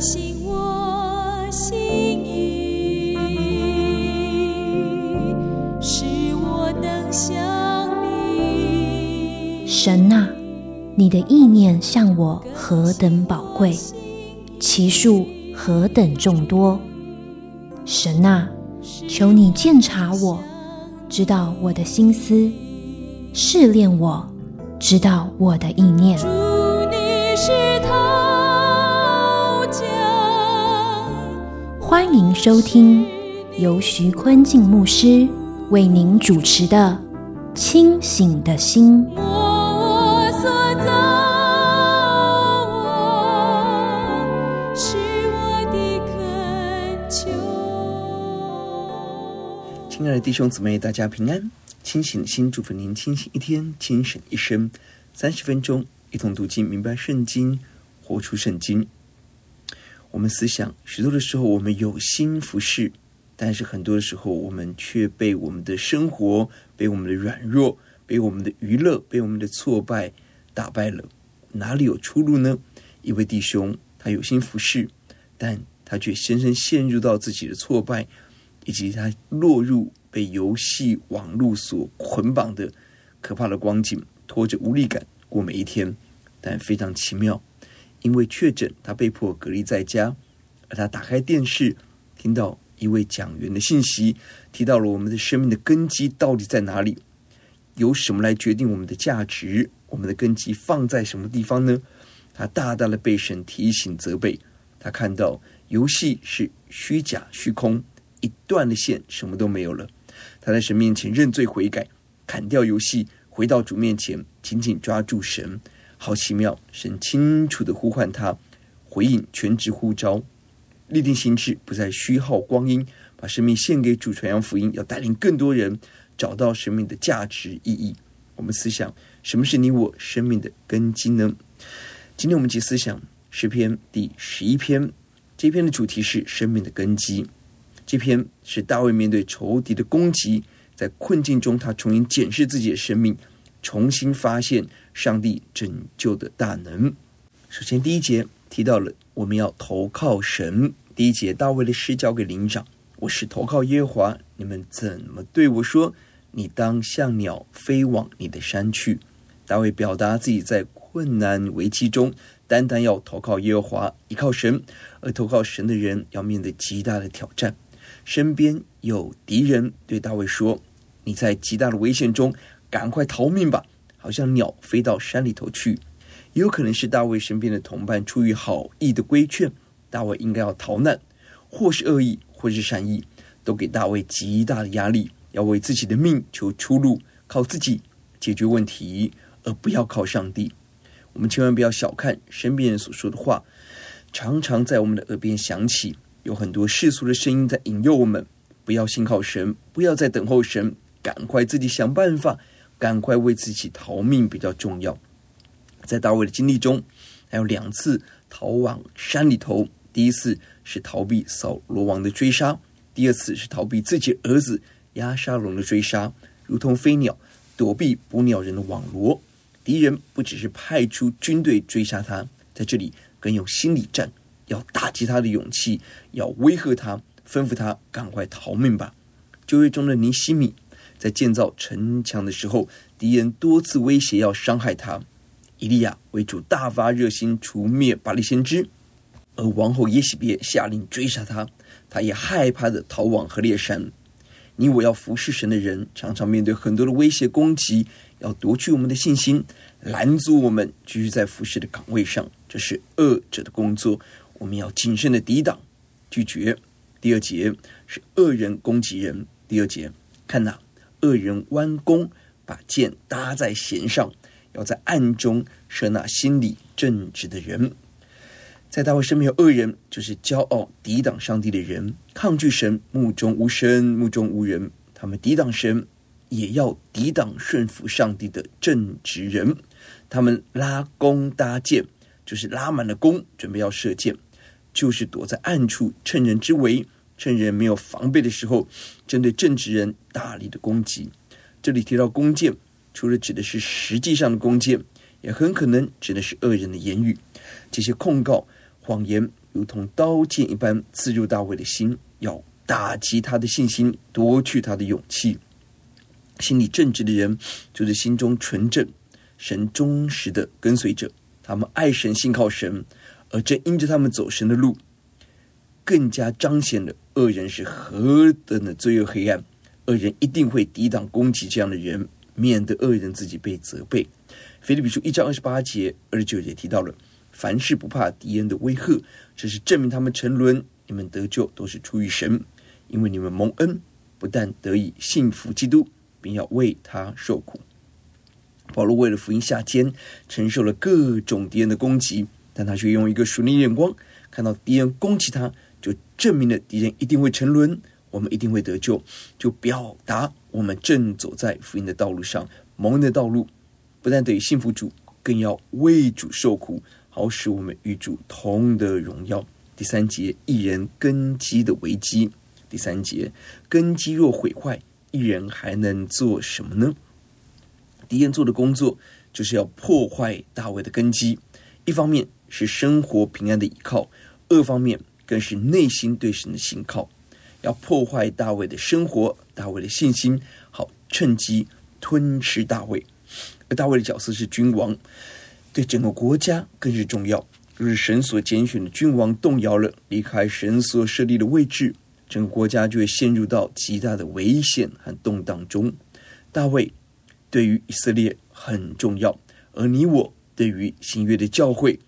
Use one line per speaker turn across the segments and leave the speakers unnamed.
新我心意，使我能像你。
神啊，你的意念向我何等宝贵，其数何等众多。神啊，求你鉴察我，知道我的心思，试炼我，知道我的意念。欢迎收听由徐坤静牧师为您主持的《清醒的心》。
亲爱的弟兄姊妹，大家平安！清醒的心，祝福您清醒一天，清醒一生。三十分钟，一同读经，明白圣经，活出圣经。我们思想，许多的时候，我们有心服侍，但是很多的时候，我们却被我们的生活、被我们的软弱、被我们的娱乐、被我们的挫败打败了。哪里有出路呢？一位弟兄，他有心服侍，但他却深深陷入到自己的挫败。以及他落入被游戏网络所捆绑的可怕的光景，拖着无力感过每一天。但非常奇妙，因为确诊，他被迫隔离在家。而他打开电视，听到一位讲员的信息，提到了我们的生命的根基到底在哪里？由什么来决定我们的价值？我们的根基放在什么地方呢？他大大的被神提醒责备。他看到游戏是虚假虚空。一断了线，什么都没有了。他在神面前认罪悔改，砍掉游戏，回到主面前，紧紧抓住神。好奇妙！神清楚地呼唤他，回应全职呼召，立定心志，不再虚耗光阴，把生命献给主，传扬福音，要带领更多人找到生命的价值意义。我们思想，什么是你我生命的根基呢？今天我们即思想诗篇第十一篇，这篇的主题是生命的根基。这篇是大卫面对仇敌的攻击，在困境中，他重新检视自己的生命，重新发现上帝拯救的大能。首先，第一节提到了我们要投靠神。第一节，大卫的诗交给灵长：“我是投靠耶和华，你们怎么对我说？你当像鸟飞往你的山去。”大卫表达自己在困难危机中，单单要投靠耶和华，依靠神，而投靠神的人要面对极大的挑战。身边有敌人对大卫说：“你在极大的危险中，赶快逃命吧，好像鸟飞到山里头去。”也有可能是大卫身边的同伴出于好意的规劝，大卫应该要逃难，或是恶意，或是善意，都给大卫极大的压力，要为自己的命求出路，靠自己解决问题，而不要靠上帝。我们千万不要小看身边人所说的话，常常在我们的耳边响起。有很多世俗的声音在引诱我们，不要信靠神，不要再等候神，赶快自己想办法，赶快为自己逃命比较重要。在大卫的经历中，还有两次逃往山里头，第一次是逃避扫罗王的追杀，第二次是逃避自己儿子押沙龙的追杀，如同飞鸟躲避捕鸟人的网罗。敌人不只是派出军队追杀他，在这里更有心理战。要打击他的勇气，要威吓他，吩咐他赶快逃命吧。旧约中的尼西米在建造城墙的时候，敌人多次威胁要伤害他。以利亚为主大发热心除灭巴力先知，而王后耶洗别下令追杀他，他也害怕的逃往何烈山。你我要服侍神的人，常常面对很多的威胁攻击，要夺去我们的信心，拦阻我们继续在服侍的岗位上，这是恶者的工作。我们要谨慎的抵挡、拒绝。第二节是恶人攻击人。第二节，看哪，恶人弯弓，把箭搭在弦上，要在暗中射那心里正直的人。在大卫身边有恶人，就是骄傲、抵挡上帝的人，抗拒神，目中无神，目中无人。他们抵挡神，也要抵挡顺服上帝的正直人。他们拉弓搭箭，就是拉满了弓，准备要射箭。就是躲在暗处，趁人之危，趁人没有防备的时候，针对正直人大力的攻击。这里提到弓箭，除了指的是实际上的弓箭，也很可能指的是恶人的言语。这些控告、谎言如同刀剑一般刺入大卫的心，要打击他的信心，夺去他的勇气。心里正直的人，就是心中纯正、神忠实的跟随者。他们爱神，信靠神，而正因着他们走神的路，更加彰显了恶人是何等的罪恶黑暗。恶人一定会抵挡攻击这样的人，免得恶人自己被责备。腓立比书一章二十八节、二十九节提到了，凡事不怕敌人的威吓，这是证明他们沉沦。你们得救都是出于神，因为你们蒙恩，不但得以信服基督。并要为他受苦。保罗为了福音下监，承受了各种敌人的攻击，但他却用一个属灵眼光看到敌人攻击他，证明了敌人一定会沉沦，我们一定会得救，就表达我们正走在福音的道路上，蒙恩的道路，不但得以信服主，更要为主受苦，好使我们与主同得荣耀。第三节，一人根基的危机。第三节，根基若毁坏。一人还能做什么呢？敌人做的工作就是要破坏大卫的根基，一方面是生活平安的依靠，二方面更是内心对神的信靠。要破坏大卫的生活，大卫的信心，好趁机吞吃大卫。而大卫的角色是君王，对整个国家更是重要。若是神所拣选的君王动摇了，离开神所设立的位置。整个国家就会陷入到极大的危险和动荡中。大卫对于以色列很重要，而你我对于新约的教会，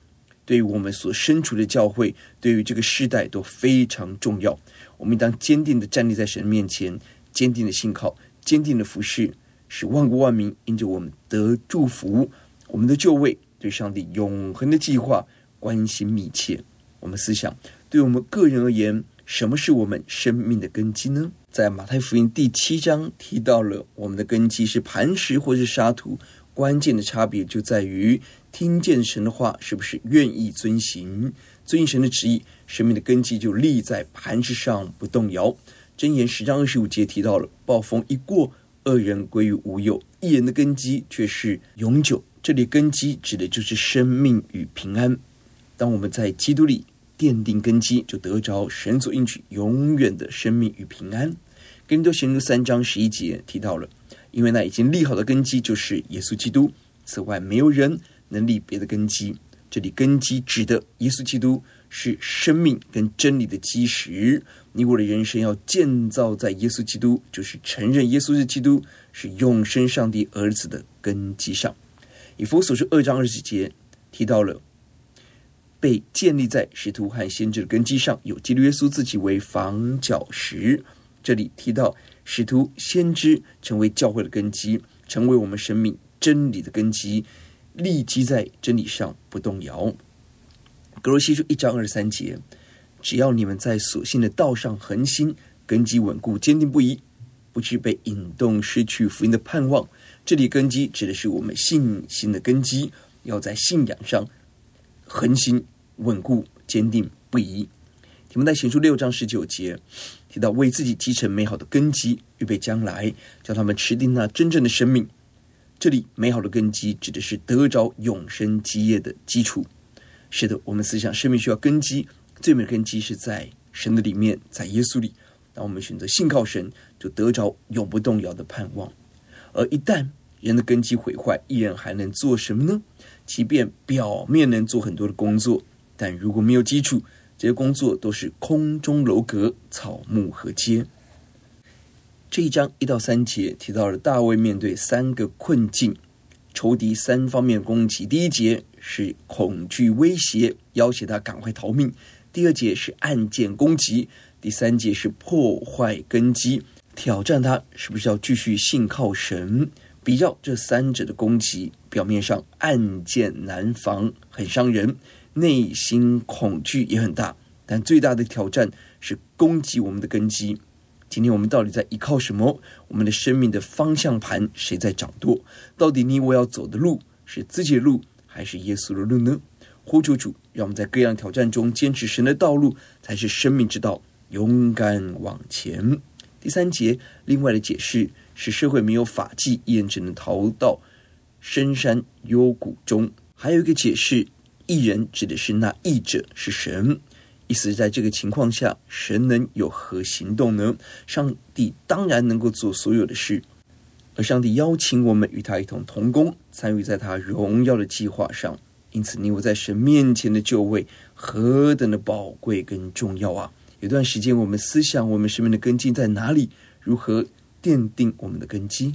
对于我们所身处的教会，对于这个世代都非常重要。我们应当坚定的站立在神面前，坚定的信靠，坚定的服侍，使万国万民因着我们得祝福。我们的就位对上帝永恒的计划关心密切。我们思想，对我们个人而言。什么是我们生命的根基呢？在马太福音第七章提到了我们的根基是磐石或是沙土，关键的差别就在于听见神的话是不是愿意遵行，遵行神的旨意，生命的根基就立在磐石上不动摇。箴言十章二十五节提到了暴风一过，恶人归于无有，义人的根基却是永久。这里根基指的就是生命与平安。当我们在基督里。奠定根基，就得着神所应许永远的生命与平安。哥林多前书三章十一节提到了，因为那已经立好的根基就是耶稣基督，此外没有人能立别的根基。这里根基指的耶稣基督是生命跟真理的基石。你我的人生要建造在耶稣基督，就是承认耶稣是基督，是永生上帝儿子的根基上。以弗所书二章二十节提到了。被建立在使徒和先知的根基上，有基督耶稣自己为房角石。这里提到使徒、先知成为教会的根基，成为我们生命真理的根基，立基在真理上不动摇。格罗西书一章二十三节，只要你们在所信的道上恒心，根基稳固，坚定不移，不致被引动失去福音的盼望。这里根基指的是我们信心的根基，要在信仰上恒心。稳固、坚定不移。提摩太前书六章十九节提到，为自己积成美好的根基，预备将来，叫他们持定那真正的生命。这里美好的根基指的是得着永生基业的基础。是的，我们思想生命需要根基，最美的根基是在神的里面，在耶稣里。当我们选择信靠神，就得着永不动摇的盼望。而一旦人的根基毁坏，义人还能做什么呢？即便表面能做很多的工作。但如果没有基础，这些工作都是空中楼阁、草木禾秸。这一章一到三节提到了大卫面对三个困境，仇敌三方面攻击。第一节是恐惧威胁，要挟他赶快逃命；第二节是暗箭攻击；第三节是破坏根基，挑战他是不是要继续信靠神。比较这三者的攻击，表面上暗箭难防，很伤人。内心恐惧也很大，但最大的挑战是攻击我们的根基。今天我们到底在依靠什么？我们的生命的方向盘谁在掌舵？到底你我要走的路是自己的路，还是耶稣的路呢？呼求主，让我们在各样挑战中坚持神的道路，才是生命之道，勇敢往前。第三节，另外的解释是：社会没有法纪，义人只能逃到深山幽谷中。还有一个解释。一人指的是那义者是神，意思是在这个情况下，神能有何行动呢？上帝当然能够做所有的事，而上帝邀请我们与他一同同工，参与在他荣耀的计划上。因此，你我在神面前的就位何等的宝贵跟重要啊！有段时间，我们思想我们生命的根基在哪里？如何奠定我们的根基？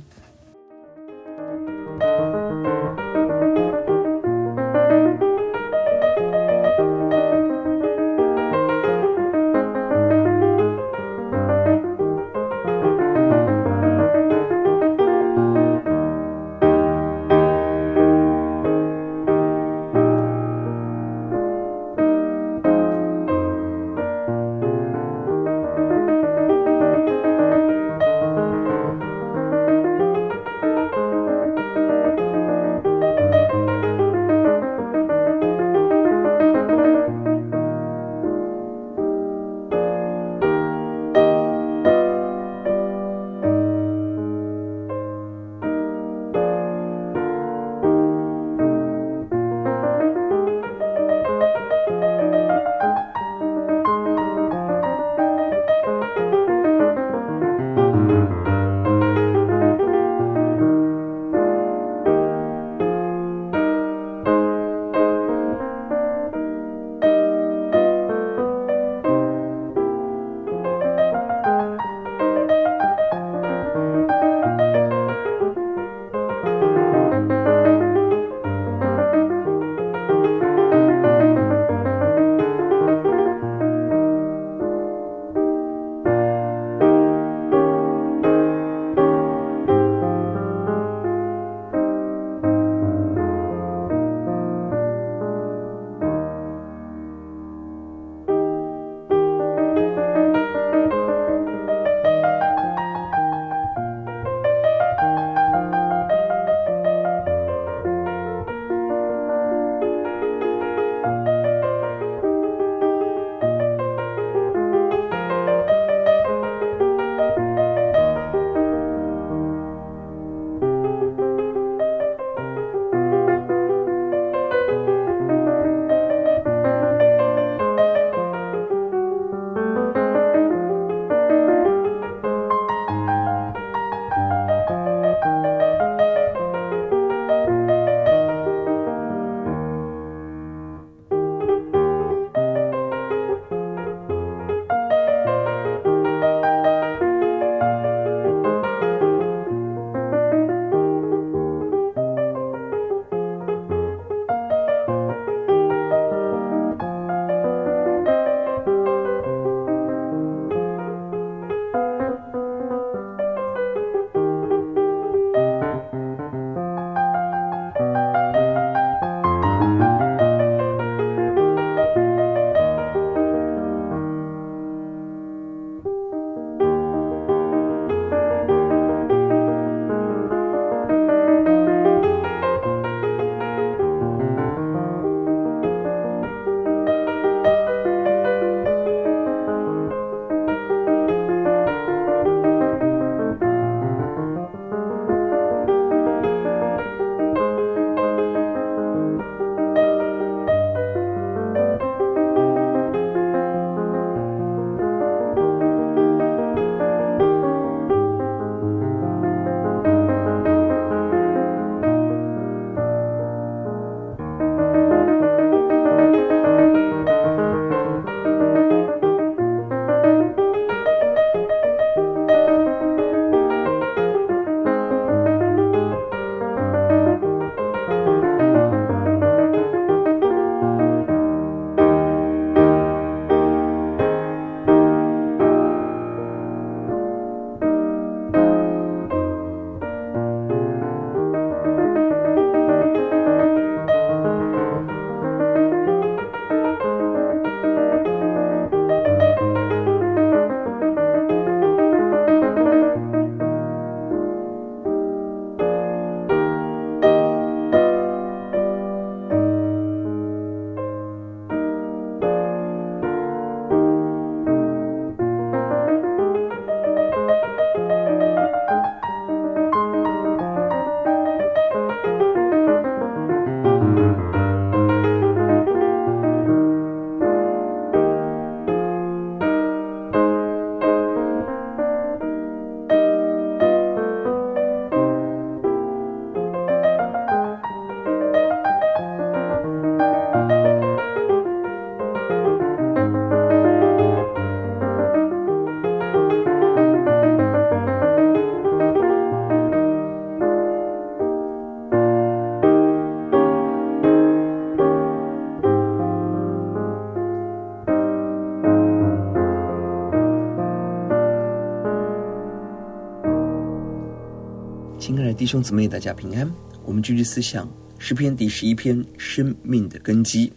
亲爱的弟兄姊妹，大家平安。我们继续思想诗篇第十一篇，生命的根基。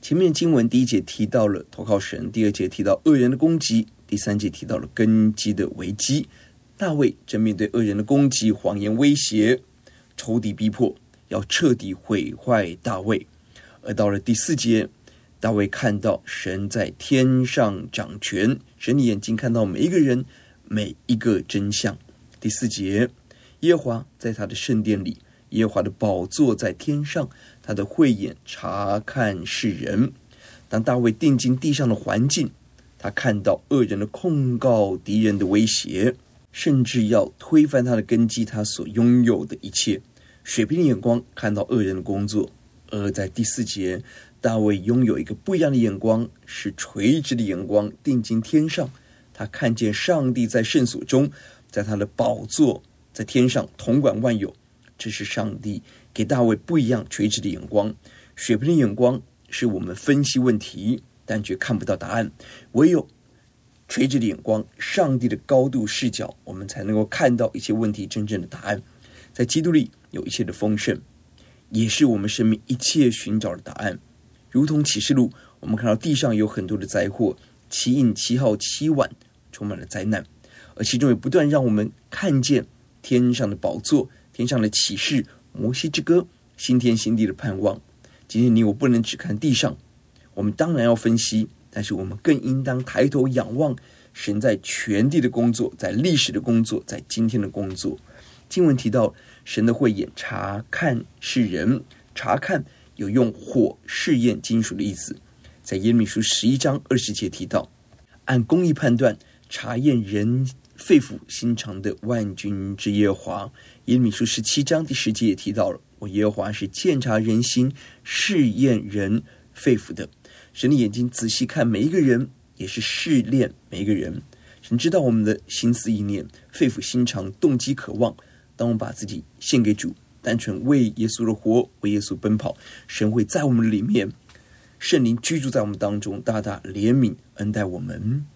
前面经文第一节提到了投靠神，第二节提到恶人的攻击，第三节提到了根基的危机。大卫正面对恶人的攻击、谎言威胁、仇敌逼迫，要彻底毁坏大卫。而到了第四节，大卫看到神在天上掌权，神的眼睛看到每一个人、每一个真相。第四节。耶华在他的圣殿里，耶华的宝座在天上，他的慧眼察看世人。当大卫定睛地上的环境，他看到恶人的控告、敌人的威胁，甚至要推翻他的根基，他所拥有的一切。水平的眼光看到恶人的工作，而在第四节，大卫拥有一个不一样的眼光，是垂直的眼光，定睛天上，他看见上帝在圣所中，在他的宝座。在天上统管万有，这是上帝给大卫不一样垂直的眼光。水平的眼光是我们分析问题，但却看不到答案。唯有垂直的眼光，上帝的高度视角，我们才能够看到一切问题真正的答案。在基督里有一切的丰盛，也是我们生命一切寻找的答案。如同启示录，我们看到地上有很多的灾祸，七印、七号、七晚，充满了灾难，而其中也不断让我们看见。天上的宝座，天上的启示，摩西之歌，新天新地的盼望。今天你我不能只看地上，我们当然要分析，但是我们更应当抬头仰望神在全地的工作，在历史的工作，在今天的工作。经文提到神的慧眼查看世人，查看有用火试验金属的意思，在耶利米书十一章二十节提到，按公义判断，查验人。肺腑心肠的万军之耶和华，耶利米书十七章第十节也提到了，我耶和华是鉴察人心、试验人肺腑的。神的眼睛仔细看每一个人，也是试炼每一个人。神知道我们的心思意念、肺腑心肠、动机渴望。当我们把自己献给主，单纯为耶稣而活，为耶稣奔跑，神会在我们里面，圣灵居住在我们当中，大大怜悯恩待我们。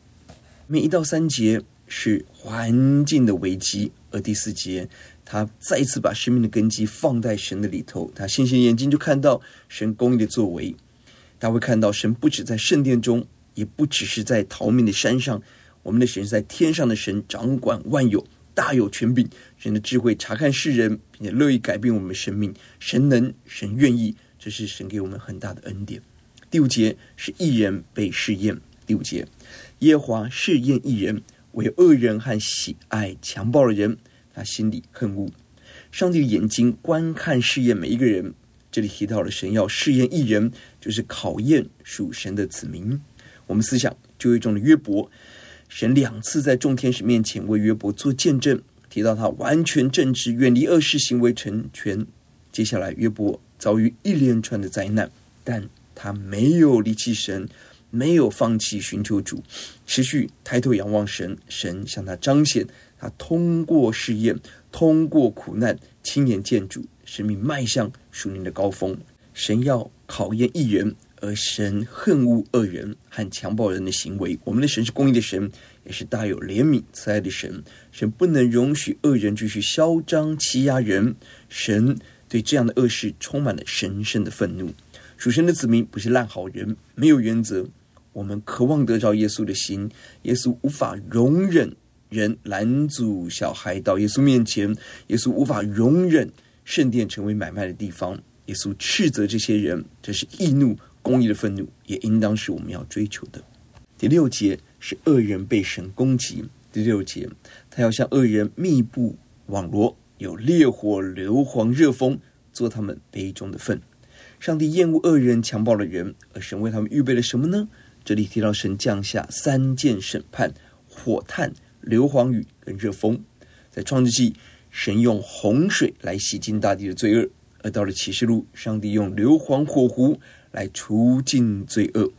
每一到三节。是环境的危机，而第四节，他再次把生命的根基放在神的里头，他星星眼睛就看到神公义的作为，他会看到神不止在圣殿中，也不只是在逃命的山上，我们的神是在天上的神，掌管万有，大有权柄，神的智慧察看世人，并且乐意改变我们的生命，神能，神愿意，这是神给我们很大的恩典。第五节是一人被试验，第五节，耶华试验一人。为恶人和喜爱强暴的人，他心里恨恶。上帝的眼睛观看试验每一个人。这里提到了神要试验一人，就是考验属神的子民。我们思想旧约中的约伯，神两次在众天使面前为约伯做见证，提到他完全正直，远离恶事行为成全。接下来约伯遭遇一连串的灾难，但他没有离弃神。没有放弃寻求主，持续抬头仰望神，神向他彰显，他通过试验，通过苦难，亲眼见主，生命迈向属灵的高峰。神要考验一人，而神恨恶恶人和强暴人的行为。我们的神是公义的神，也是大有怜悯慈爱的神。神不能容许恶人继续嚣张欺压人，神对这样的恶事充满了神圣的愤怒。属神的子民不是烂好人，没有原则。我们渴望得着耶稣的心，耶稣无法容忍人拦阻小孩到耶稣面前，耶稣无法容忍圣殿成为买卖的地方，耶稣斥责这些人，这是义怒公义的愤怒，也应当是我们要追求的。第六节是恶人被神攻击，第六节他要向恶人密布网罗，有烈火、硫磺、热风做他们杯中的粪。上帝厌恶恶人强暴的人，而神为他们预备了什么呢？这里提到神降下三件审判：火炭、硫磺雨跟热风。在创世纪，神用洪水来洗净大地的罪恶；而到了启示录，上帝用硫磺火湖来除尽罪恶，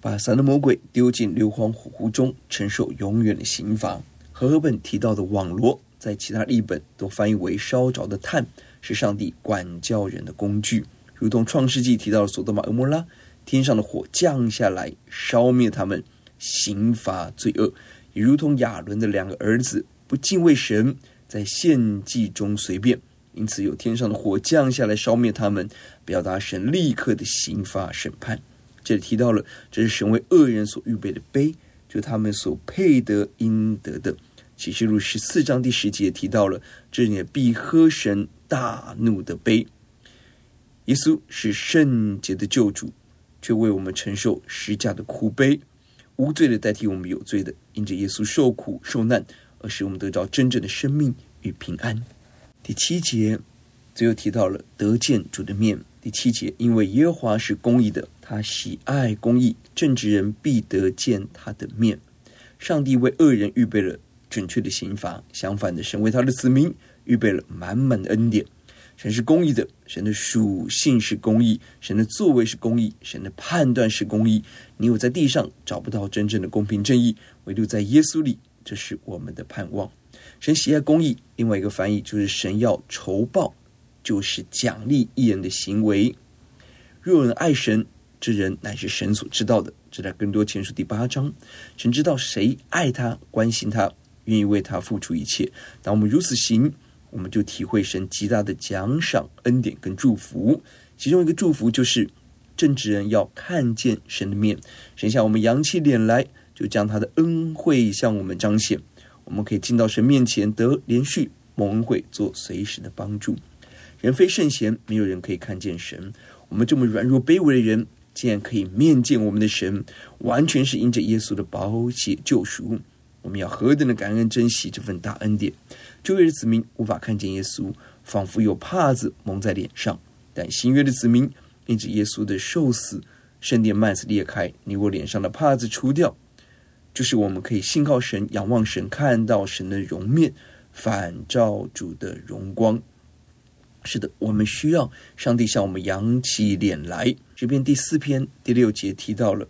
把撒旦魔鬼丢进硫磺火湖中，承受永远的刑罚。和合本提到的网罗，在其他译本都翻译为烧着的炭，是上帝管教人的工具，如同创世纪提到的所多玛、蛾摩拉。天上的火降下来，烧灭他们，刑罚罪恶，也如同亚伦的两个儿子不敬畏神，在献祭中随便，因此有天上的火降下来烧灭他们，表达神立刻的刑罚审判。这里提到了，这是神为恶人所预备的杯，就他们所配得应得的。启示录十四章第十节提到了，这也必喝神大怒的杯。耶稣是圣洁的救主，却为我们承受十架的苦悲，无罪的代替我们有罪的，因着耶稣受苦受难，而使我们得着真正的生命与平安。第七节最后提到了得见主的面。第七节，因为耶和华是公义的，他喜爱公义，正直人必得见他的面。上帝为恶人预备了准确的刑罚，相反的，神为他的子民预备了满满的恩典。神是公义的，神的属性是公义，神的作为是公义，神的判断是公义。你我在地上找不到真正的公平正义，唯独在耶稣里，这是我们的盼望。神喜爱公义，另外一个翻译就是神要酬报。就是奖励一人的行为。若有人爱神，这人乃是神所知道的。这在更多前书第八章，神知道谁爱他、关心他、愿意为他付出一切。当我们如此行，我们就体会神极大的奖赏、恩典跟祝福。其中一个祝福就是正直人要看见神的面。神向我们扬起脸来，就将他的恩惠向我们彰显。我们可以进到神面前，得连续蒙恩惠，做随时的帮助。人非圣贤，没有人可以看见神。我们这么软弱卑微的人，竟然可以面见我们的神，完全是因着耶稣的宝血救赎。我们要何等的感恩珍惜这份大恩典！旧约的子民无法看见耶稣，仿佛有帕子蒙在脸上；但新约的子民因着耶稣的受死，圣殿幔子裂开，你我脸上的帕子除掉，就是我们可以信靠神、仰望神，看到神的容面，反照主的荣光。是的，我们需要上帝向我们扬起脸来。这篇第四篇第六节提到了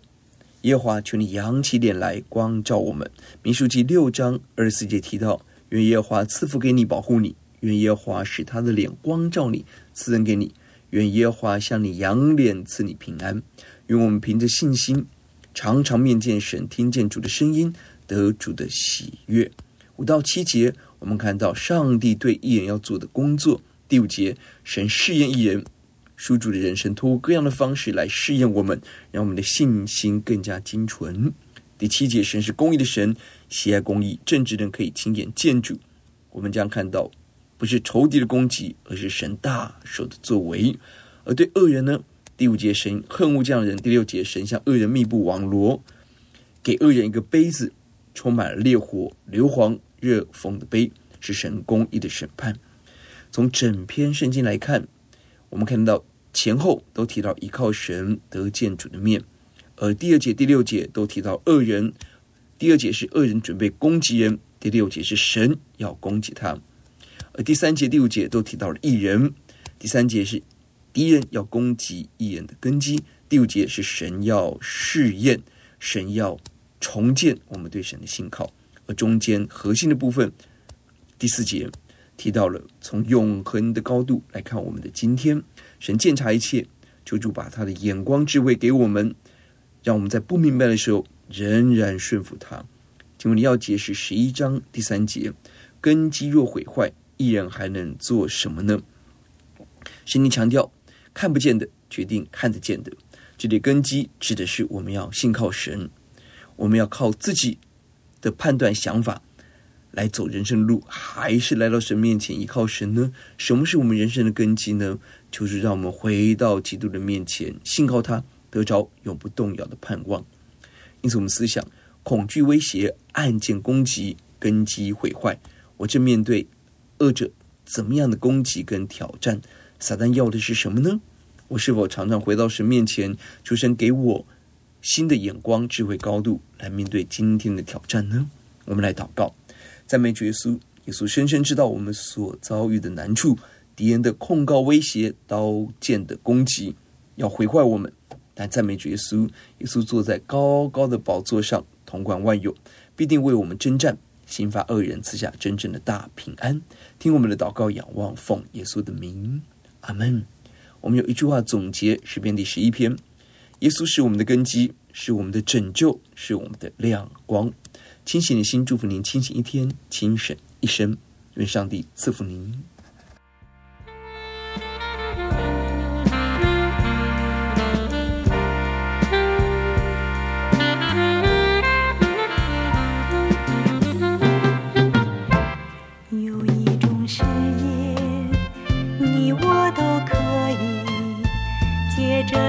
耶和华，求你扬起脸来光照我们。民数记六章二十四节提到，愿耶和华赐福给你，保护你；愿耶和华使他的脸光照你，赐恩给你；愿耶和华向你扬脸，赐你平安。愿我们凭着信心，常常面见神，听见主的声音，得主的喜悦。五到七节，我们看到上帝对艺人要做的工作。第五节，神试验艺人，属主的人生，通过各样的方式来试验我们，让我们的信心更加精纯。第七节，神是公义的神，喜爱公义，正直人可以亲眼见主。我们将看到，不是仇敌的攻击，而是神大手的作为。而对恶人呢？第五节，神恨恶这样的人。第六节，神向恶人密布网罗，给恶人一个杯子，充满了烈火、硫磺、热风的杯，是神公义的审判。从整篇圣经来看，我们看到前后都提到依靠神得见主的面，而第二节、第六节都提到恶人。第二节是恶人准备攻击人，第六节是神要攻击他，而第三节、第五节都提到了异人。第三节是敌人要攻击异人的根基，第五节是神要试验，神要重建我们对神的信靠，而中间核心的部分，第四节。提到了从永恒的高度来看我们的今天，神鉴察一切，求主把他的眼光智慧给我们，让我们在不明白的时候仍然顺服他。请问你要解释十一章第三节，根基若毁坏，义人还能做什么呢？圣经强调看不见的决定看得见的，这里根基指的是我们要信靠神，我们要靠自己的判断想法。来走人生路，还是来到神面前依靠神呢？什么是我们人生的根基呢？就是让我们回到基督的面前，信靠他，得着永不动摇的盼望。因此，我们思想恐惧、威胁、案件攻击、根基毁坏，我正面对恶者怎么样的攻击跟挑战？撒旦要的是什么呢？我是否常常回到神面前，求神给我新的眼光、智慧、高度，来面对今天的挑战呢？我们来祷告。赞美主耶稣，耶稣深深知道我们所遭遇的难处，敌人的控告、威胁、刀剑的攻击，要毁坏我们。但赞美主耶稣，耶稣坐在高高的宝座上，统管万有，必定为我们征战，刑罚恶人，赐下真正的大平安。听我们的祷告，仰望奉耶稣的名，阿门。我们有一句话总结诗篇第十一篇：耶稣是我们的根基，是我们的拯救，是我们的亮光。清醒的心，祝福您清醒一天，清醒一生。愿上帝赐福您。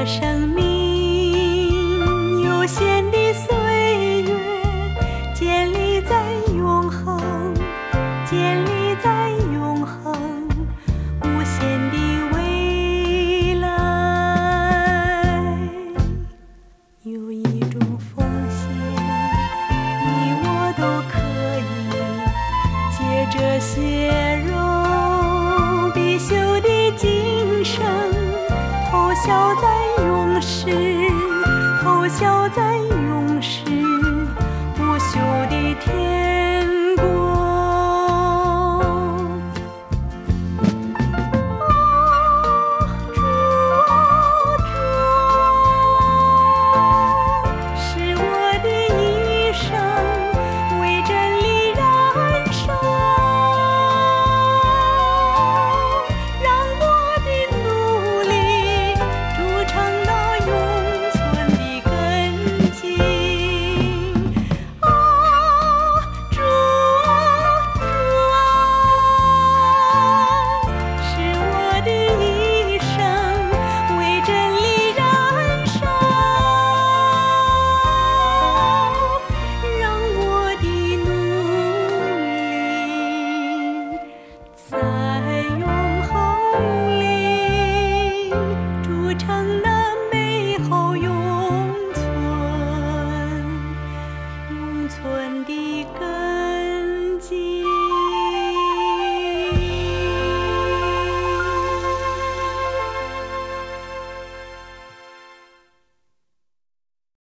山